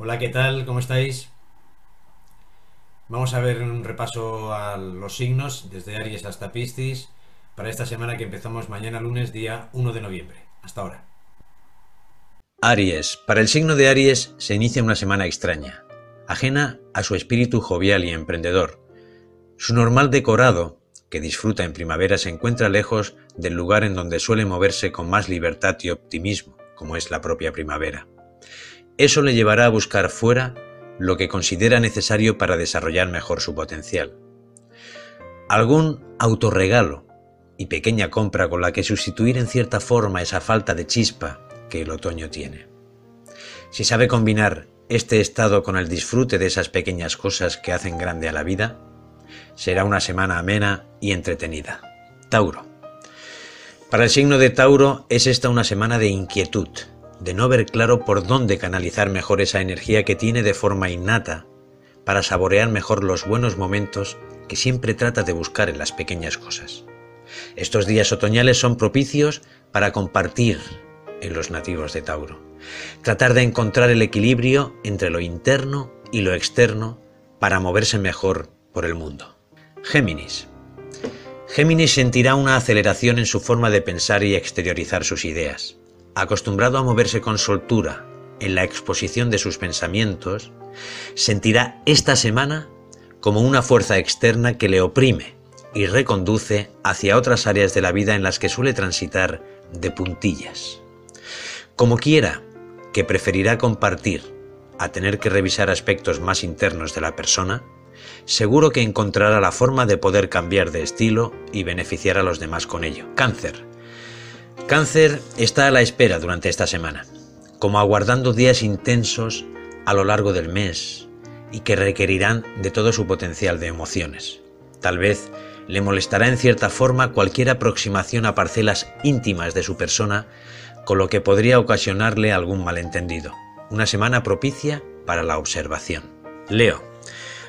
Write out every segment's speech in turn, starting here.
Hola, ¿qué tal? ¿Cómo estáis? Vamos a ver un repaso a los signos desde Aries hasta Piscis para esta semana que empezamos mañana lunes día 1 de noviembre. Hasta ahora. Aries. Para el signo de Aries se inicia una semana extraña, ajena a su espíritu jovial y emprendedor. Su normal decorado, que disfruta en primavera, se encuentra lejos del lugar en donde suele moverse con más libertad y optimismo, como es la propia primavera. Eso le llevará a buscar fuera lo que considera necesario para desarrollar mejor su potencial. Algún autorregalo y pequeña compra con la que sustituir en cierta forma esa falta de chispa que el otoño tiene. Si sabe combinar este estado con el disfrute de esas pequeñas cosas que hacen grande a la vida, será una semana amena y entretenida. Tauro. Para el signo de Tauro es esta una semana de inquietud, de no ver claro por dónde canalizar mejor esa energía que tiene de forma innata para saborear mejor los buenos momentos que siempre trata de buscar en las pequeñas cosas. Estos días otoñales son propicios para compartir en los nativos de Tauro, tratar de encontrar el equilibrio entre lo interno y lo externo para moverse mejor por el mundo. Géminis. Géminis sentirá una aceleración en su forma de pensar y exteriorizar sus ideas acostumbrado a moverse con soltura en la exposición de sus pensamientos, sentirá esta semana como una fuerza externa que le oprime y reconduce hacia otras áreas de la vida en las que suele transitar de puntillas. Como quiera, que preferirá compartir a tener que revisar aspectos más internos de la persona, seguro que encontrará la forma de poder cambiar de estilo y beneficiar a los demás con ello. Cáncer. Cáncer está a la espera durante esta semana, como aguardando días intensos a lo largo del mes y que requerirán de todo su potencial de emociones. Tal vez le molestará en cierta forma cualquier aproximación a parcelas íntimas de su persona, con lo que podría ocasionarle algún malentendido. Una semana propicia para la observación. Leo.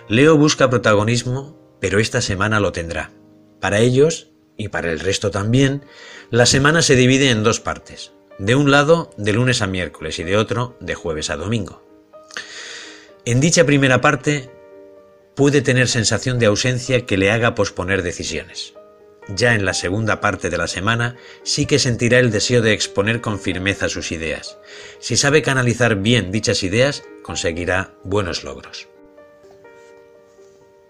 Leo busca protagonismo, pero esta semana lo tendrá. Para ellos, y para el resto también, la semana se divide en dos partes, de un lado de lunes a miércoles y de otro de jueves a domingo. En dicha primera parte puede tener sensación de ausencia que le haga posponer decisiones. Ya en la segunda parte de la semana sí que sentirá el deseo de exponer con firmeza sus ideas. Si sabe canalizar bien dichas ideas, conseguirá buenos logros.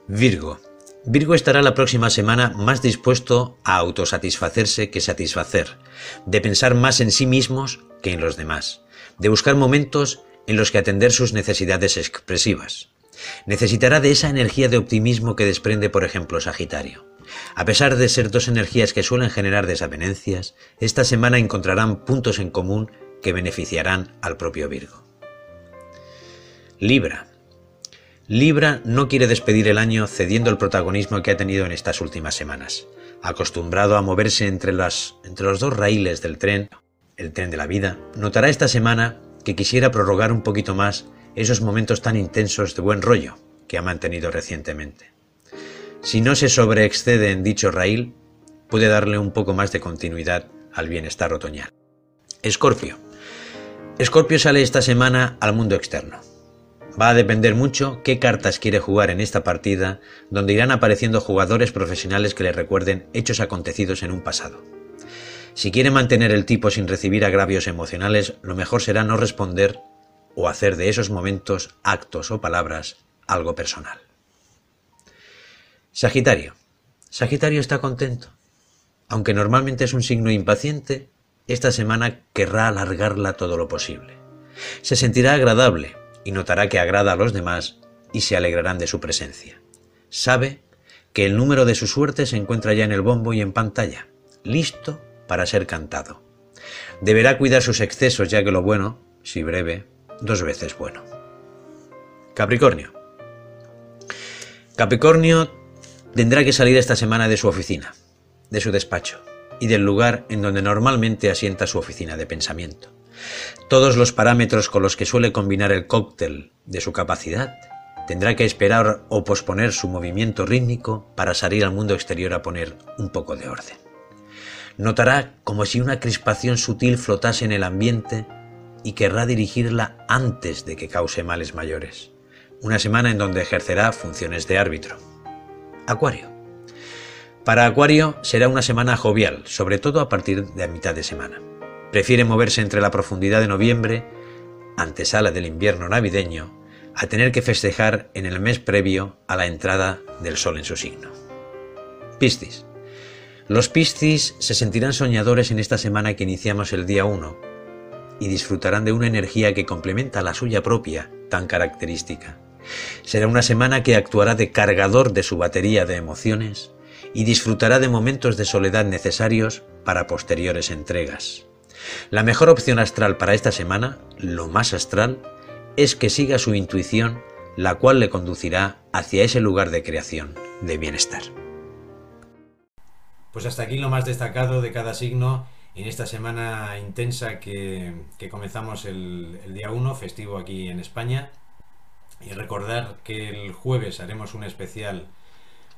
Virgo. Virgo estará la próxima semana más dispuesto a autosatisfacerse que satisfacer, de pensar más en sí mismos que en los demás, de buscar momentos en los que atender sus necesidades expresivas. Necesitará de esa energía de optimismo que desprende, por ejemplo, Sagitario. A pesar de ser dos energías que suelen generar desavenencias, esta semana encontrarán puntos en común que beneficiarán al propio Virgo. Libra. Libra no quiere despedir el año cediendo el protagonismo que ha tenido en estas últimas semanas. Acostumbrado a moverse entre, las, entre los dos raíles del tren, el tren de la vida, notará esta semana que quisiera prorrogar un poquito más esos momentos tan intensos de buen rollo que ha mantenido recientemente. Si no se sobreexcede en dicho raíl, puede darle un poco más de continuidad al bienestar otoñal. Escorpio. Escorpio sale esta semana al mundo externo. Va a depender mucho qué cartas quiere jugar en esta partida, donde irán apareciendo jugadores profesionales que le recuerden hechos acontecidos en un pasado. Si quiere mantener el tipo sin recibir agravios emocionales, lo mejor será no responder o hacer de esos momentos, actos o palabras algo personal. Sagitario. Sagitario está contento. Aunque normalmente es un signo impaciente, esta semana querrá alargarla todo lo posible. Se sentirá agradable, y notará que agrada a los demás y se alegrarán de su presencia. Sabe que el número de su suerte se encuentra ya en el bombo y en pantalla, listo para ser cantado. Deberá cuidar sus excesos ya que lo bueno, si breve, dos veces bueno. Capricornio. Capricornio tendrá que salir esta semana de su oficina, de su despacho y del lugar en donde normalmente asienta su oficina de pensamiento todos los parámetros con los que suele combinar el cóctel de su capacidad, tendrá que esperar o posponer su movimiento rítmico para salir al mundo exterior a poner un poco de orden. Notará como si una crispación sutil flotase en el ambiente y querrá dirigirla antes de que cause males mayores. Una semana en donde ejercerá funciones de árbitro. Acuario. Para Acuario será una semana jovial, sobre todo a partir de a mitad de semana. Prefiere moverse entre la profundidad de noviembre, antesala del invierno navideño, a tener que festejar en el mes previo a la entrada del sol en su signo. Piscis. Los Piscis se sentirán soñadores en esta semana que iniciamos el día 1 y disfrutarán de una energía que complementa la suya propia, tan característica. Será una semana que actuará de cargador de su batería de emociones y disfrutará de momentos de soledad necesarios para posteriores entregas. La mejor opción astral para esta semana, lo más astral, es que siga su intuición, la cual le conducirá hacia ese lugar de creación, de bienestar. Pues hasta aquí lo más destacado de cada signo en esta semana intensa que, comenzamos el, el día 1, festivo aquí en España. Y recordar que el jueves haremos un especial,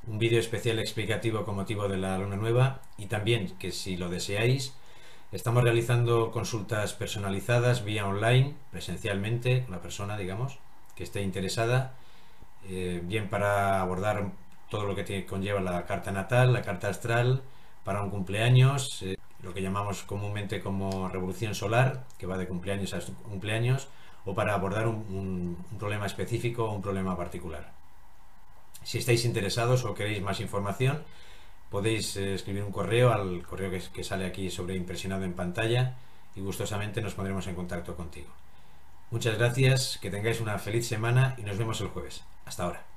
un vídeo especial explicativo con motivo de la luna nueva y también que si lo deseáis, estamos realizando consultas personalizadas vía online, presencialmente, con la persona, digamos, que esté interesada, eh, bien para abordar todo lo que conlleva la carta natal, la carta astral, para un cumpleaños, eh, lo que llamamos comúnmente como revolución solar, que va de cumpleaños a cumpleaños, o para abordar un, problema específico o un problema particular. Si estáis interesados o queréis más información, podéis eh, escribir un correo al correo que, que sale aquí sobre impresionado en pantalla y gustosamente nos pondremos en contacto contigo. Muchas gracias, que tengáis una feliz semana y nos vemos el jueves. Hasta ahora.